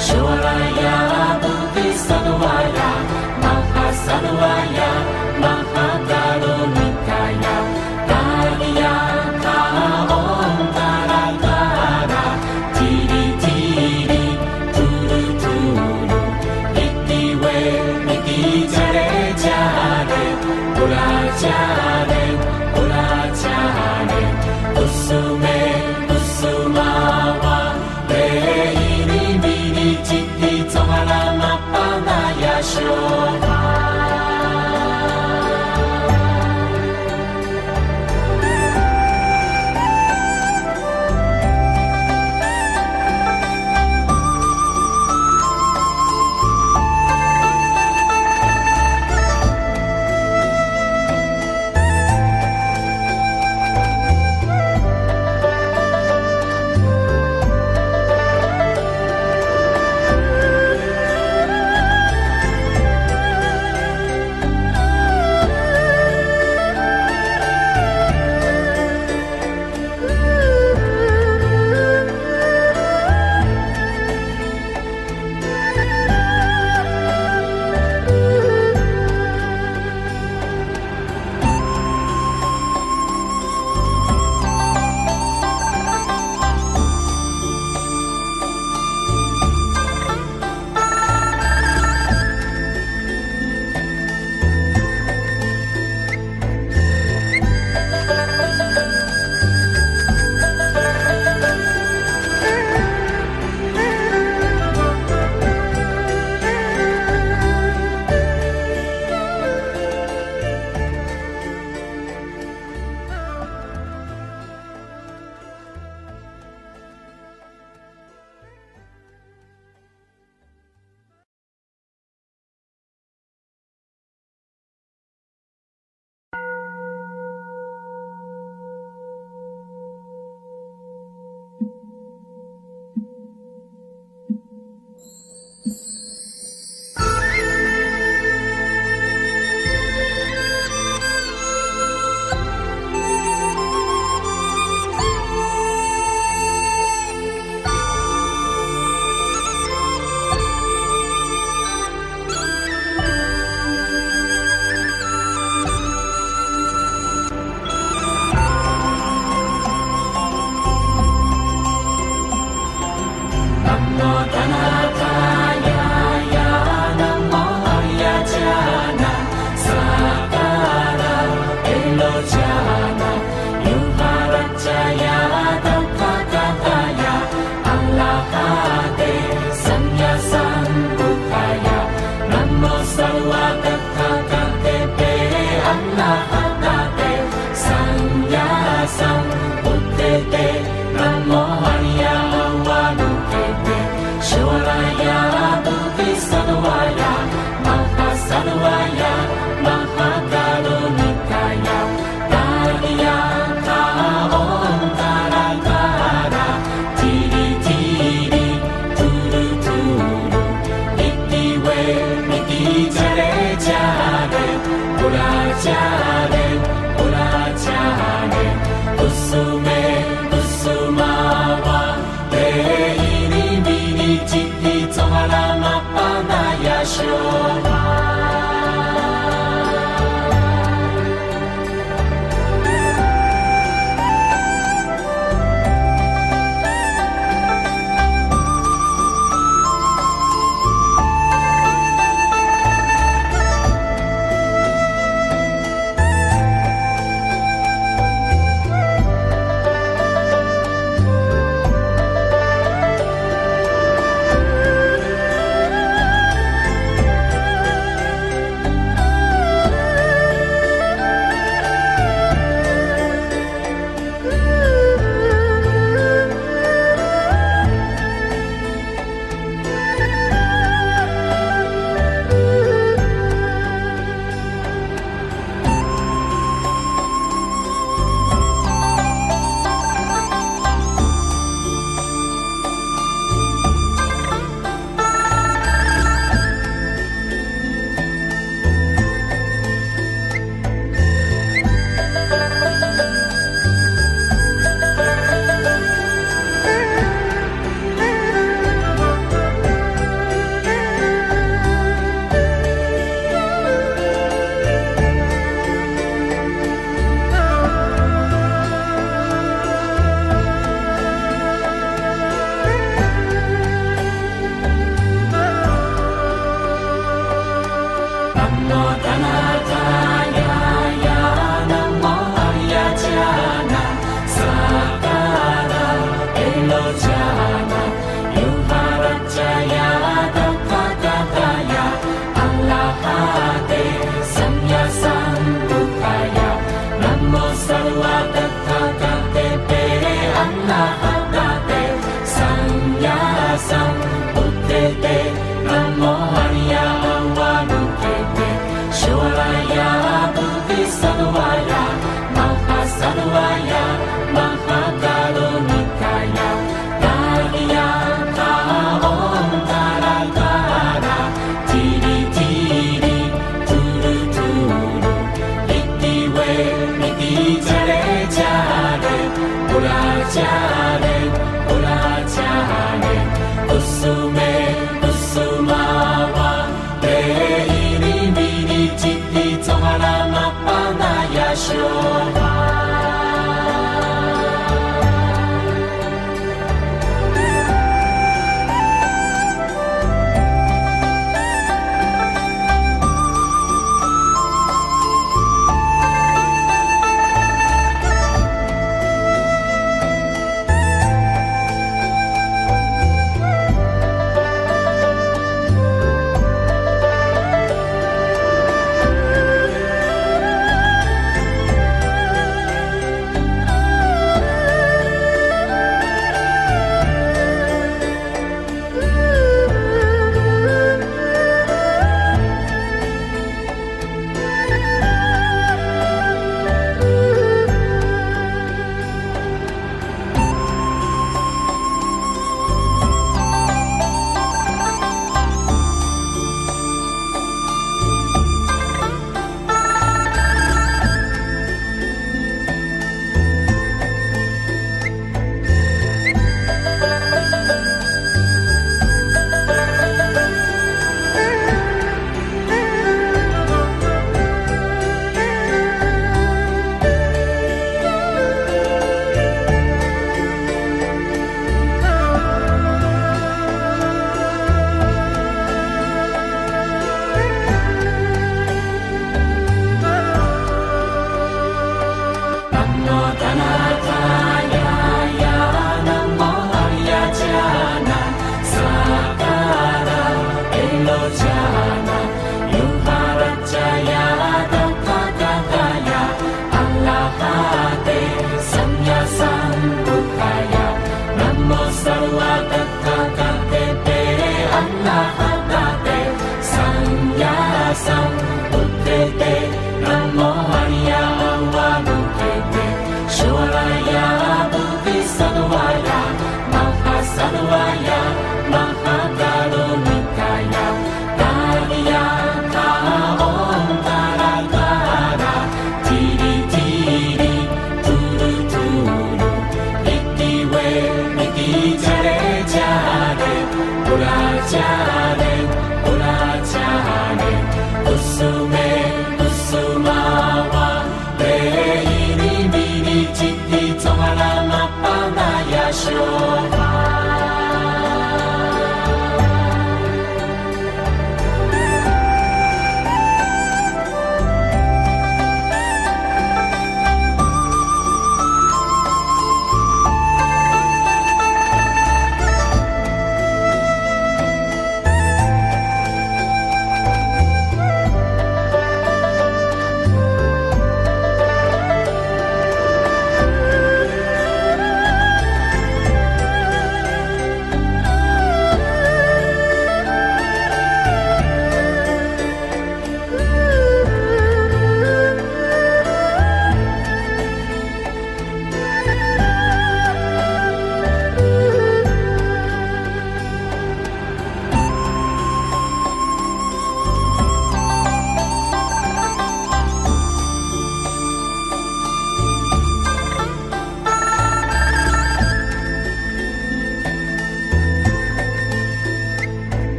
Avanukete Shoraya Buddhisadvaya Mahasadvaya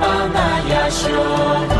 花やしょう。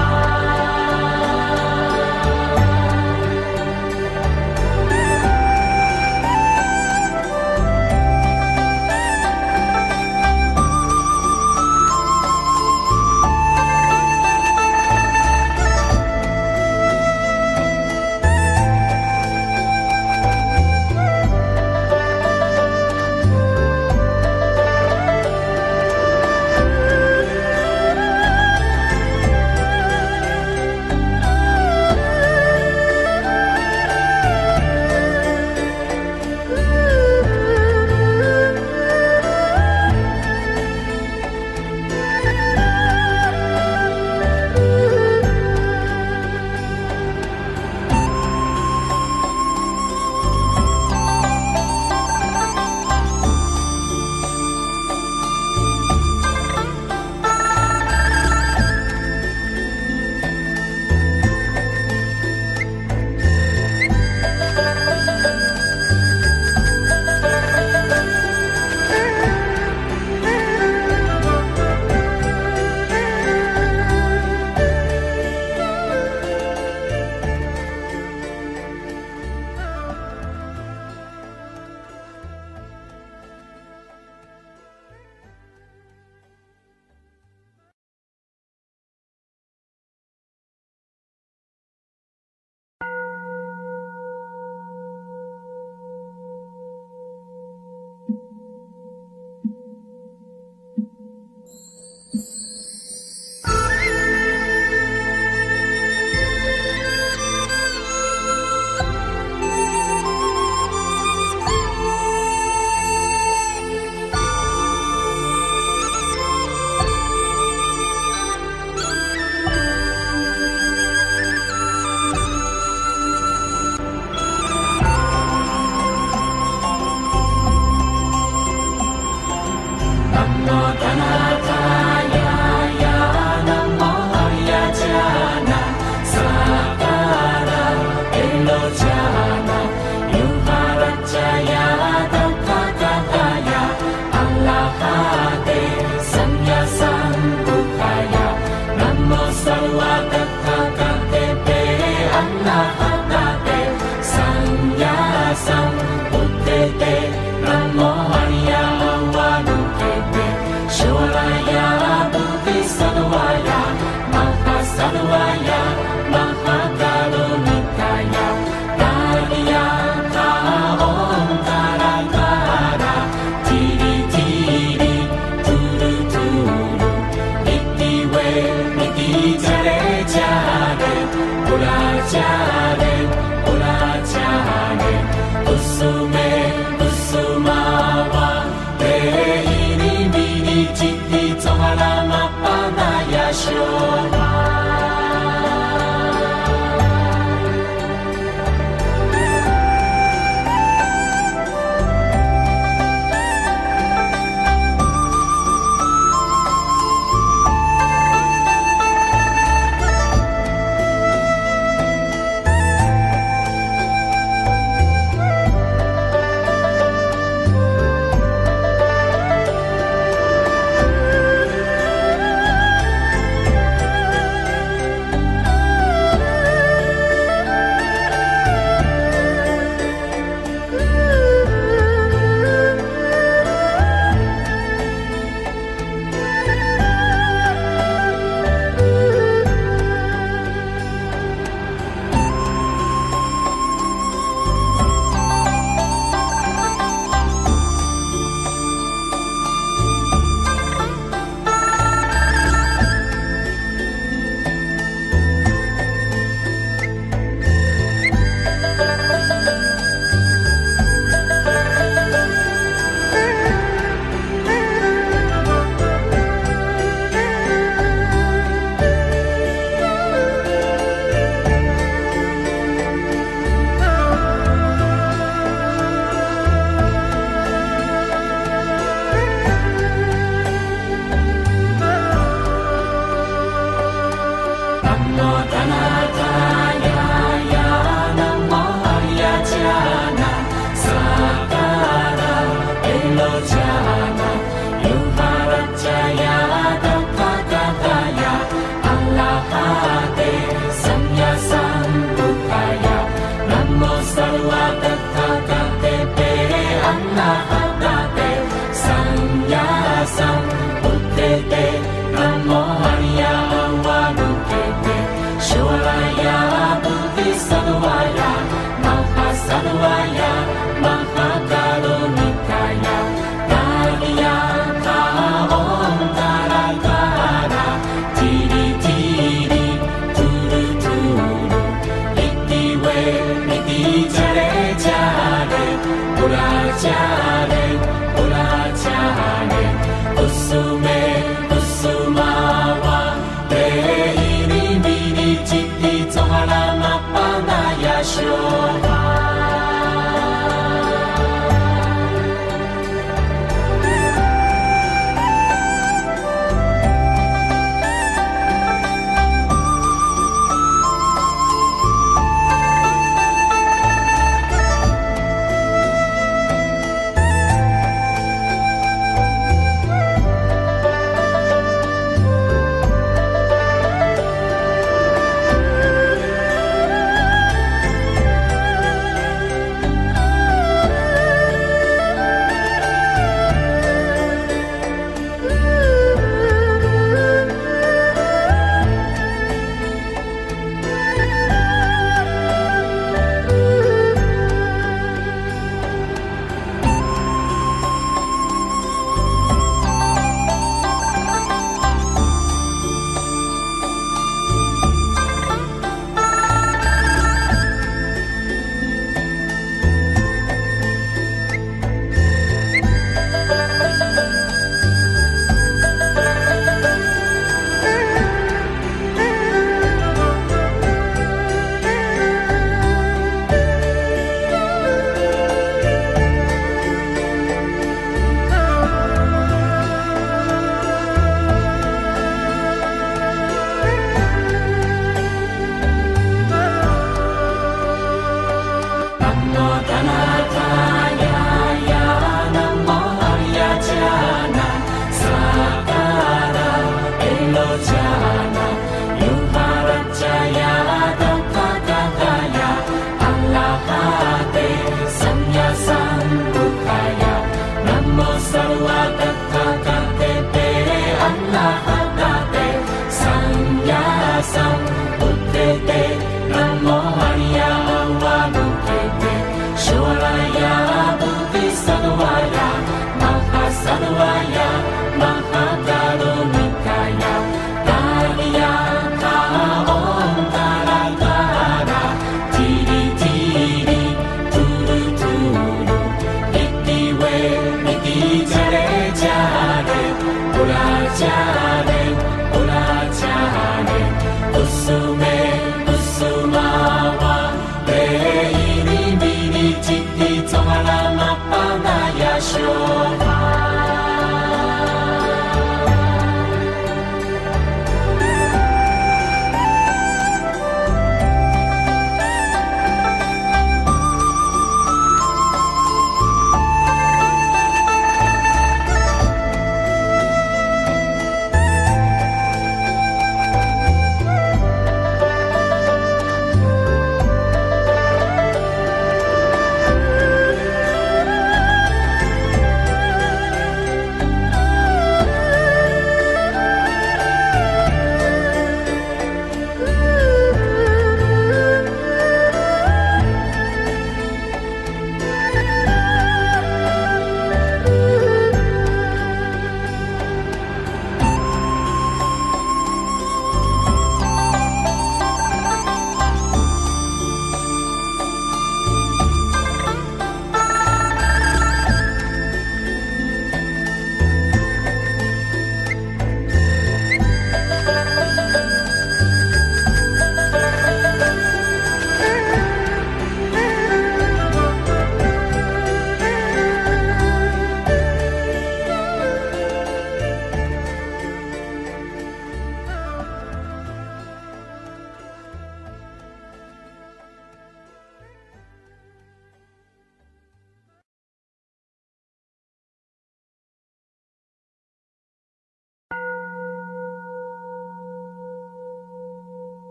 Sanatan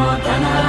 Nutan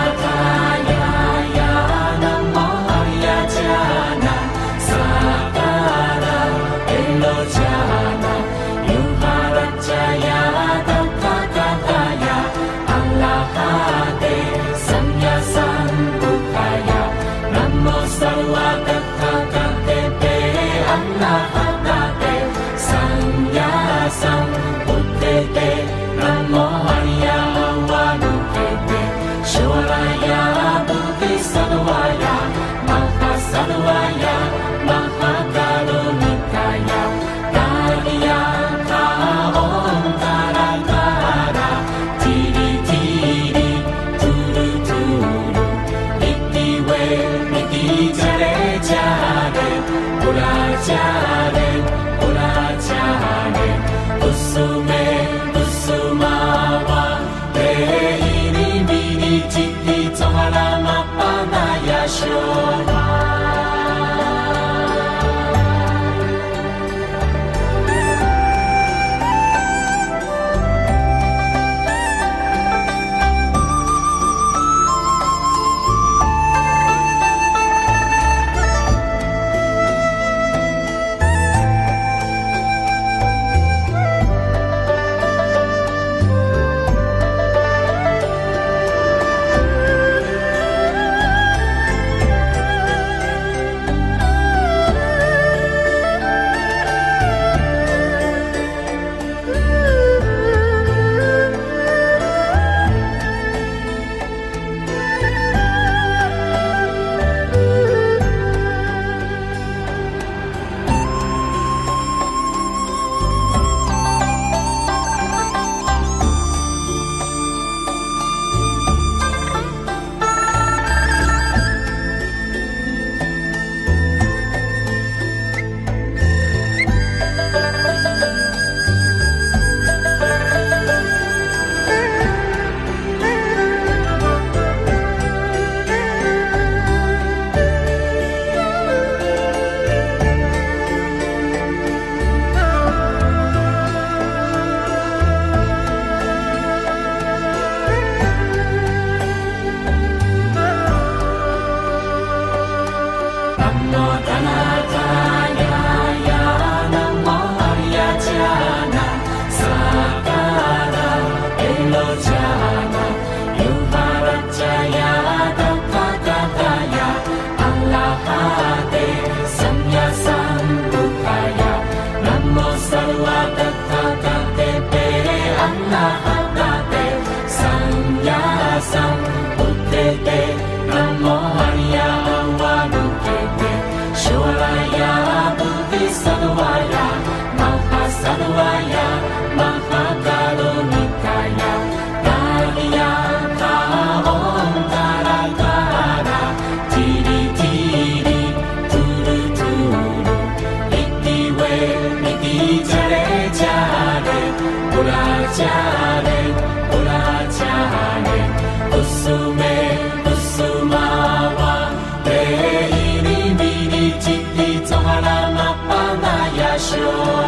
show.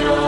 your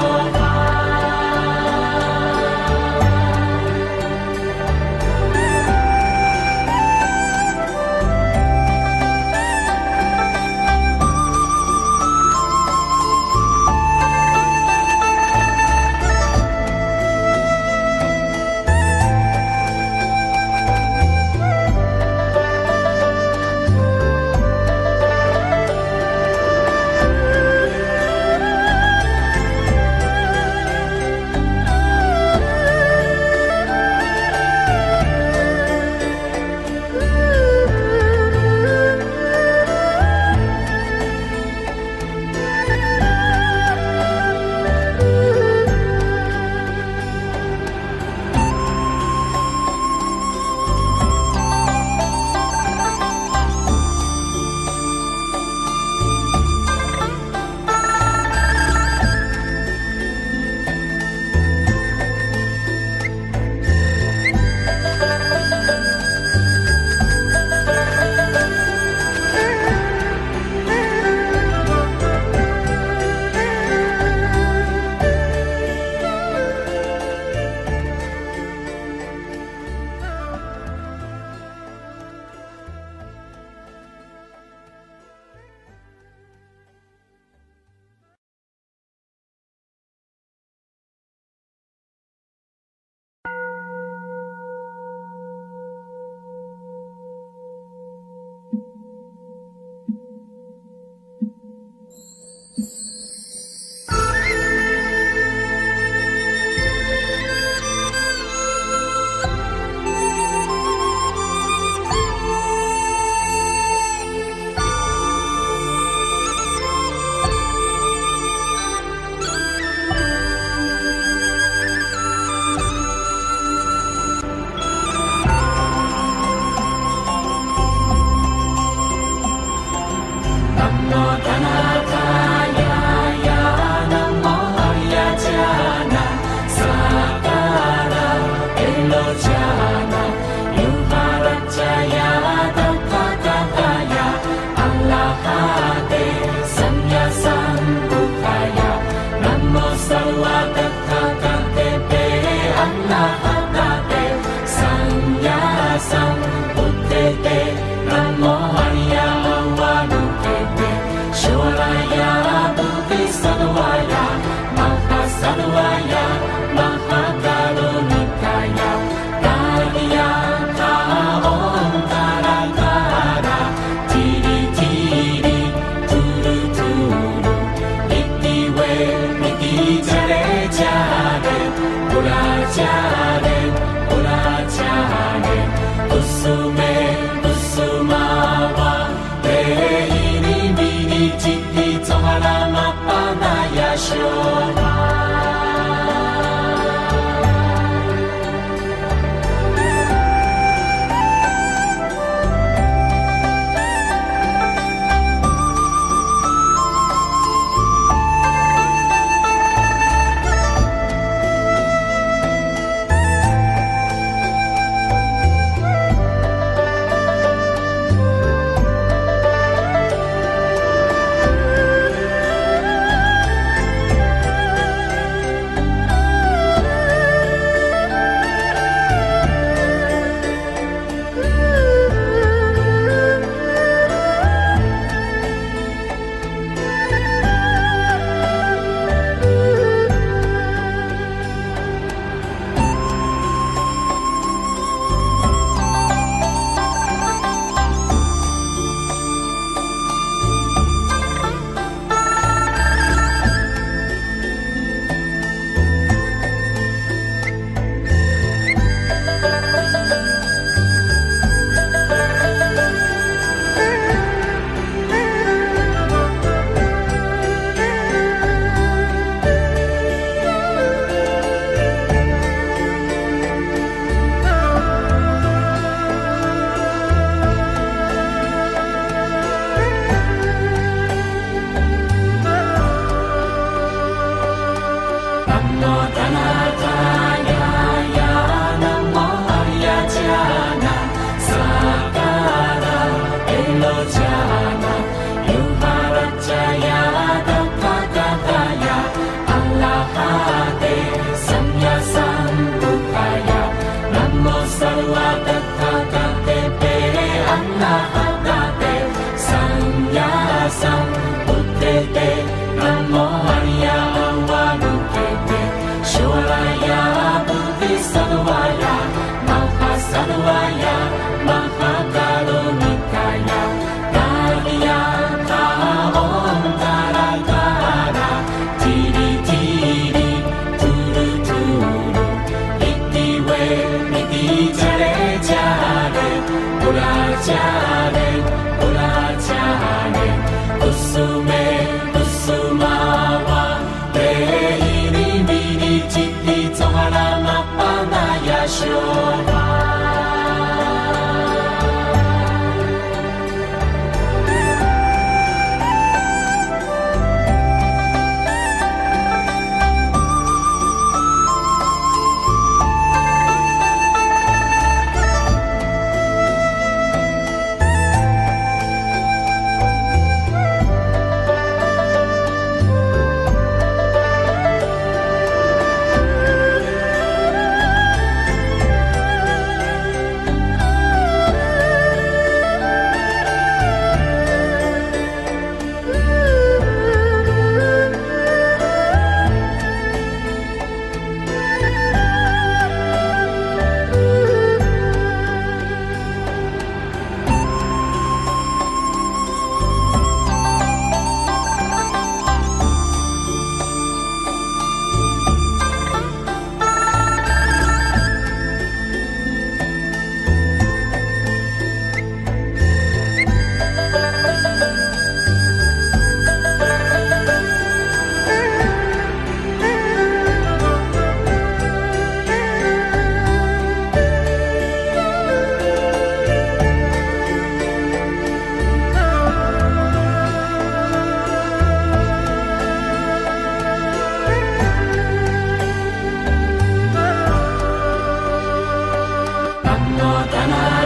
Sanatan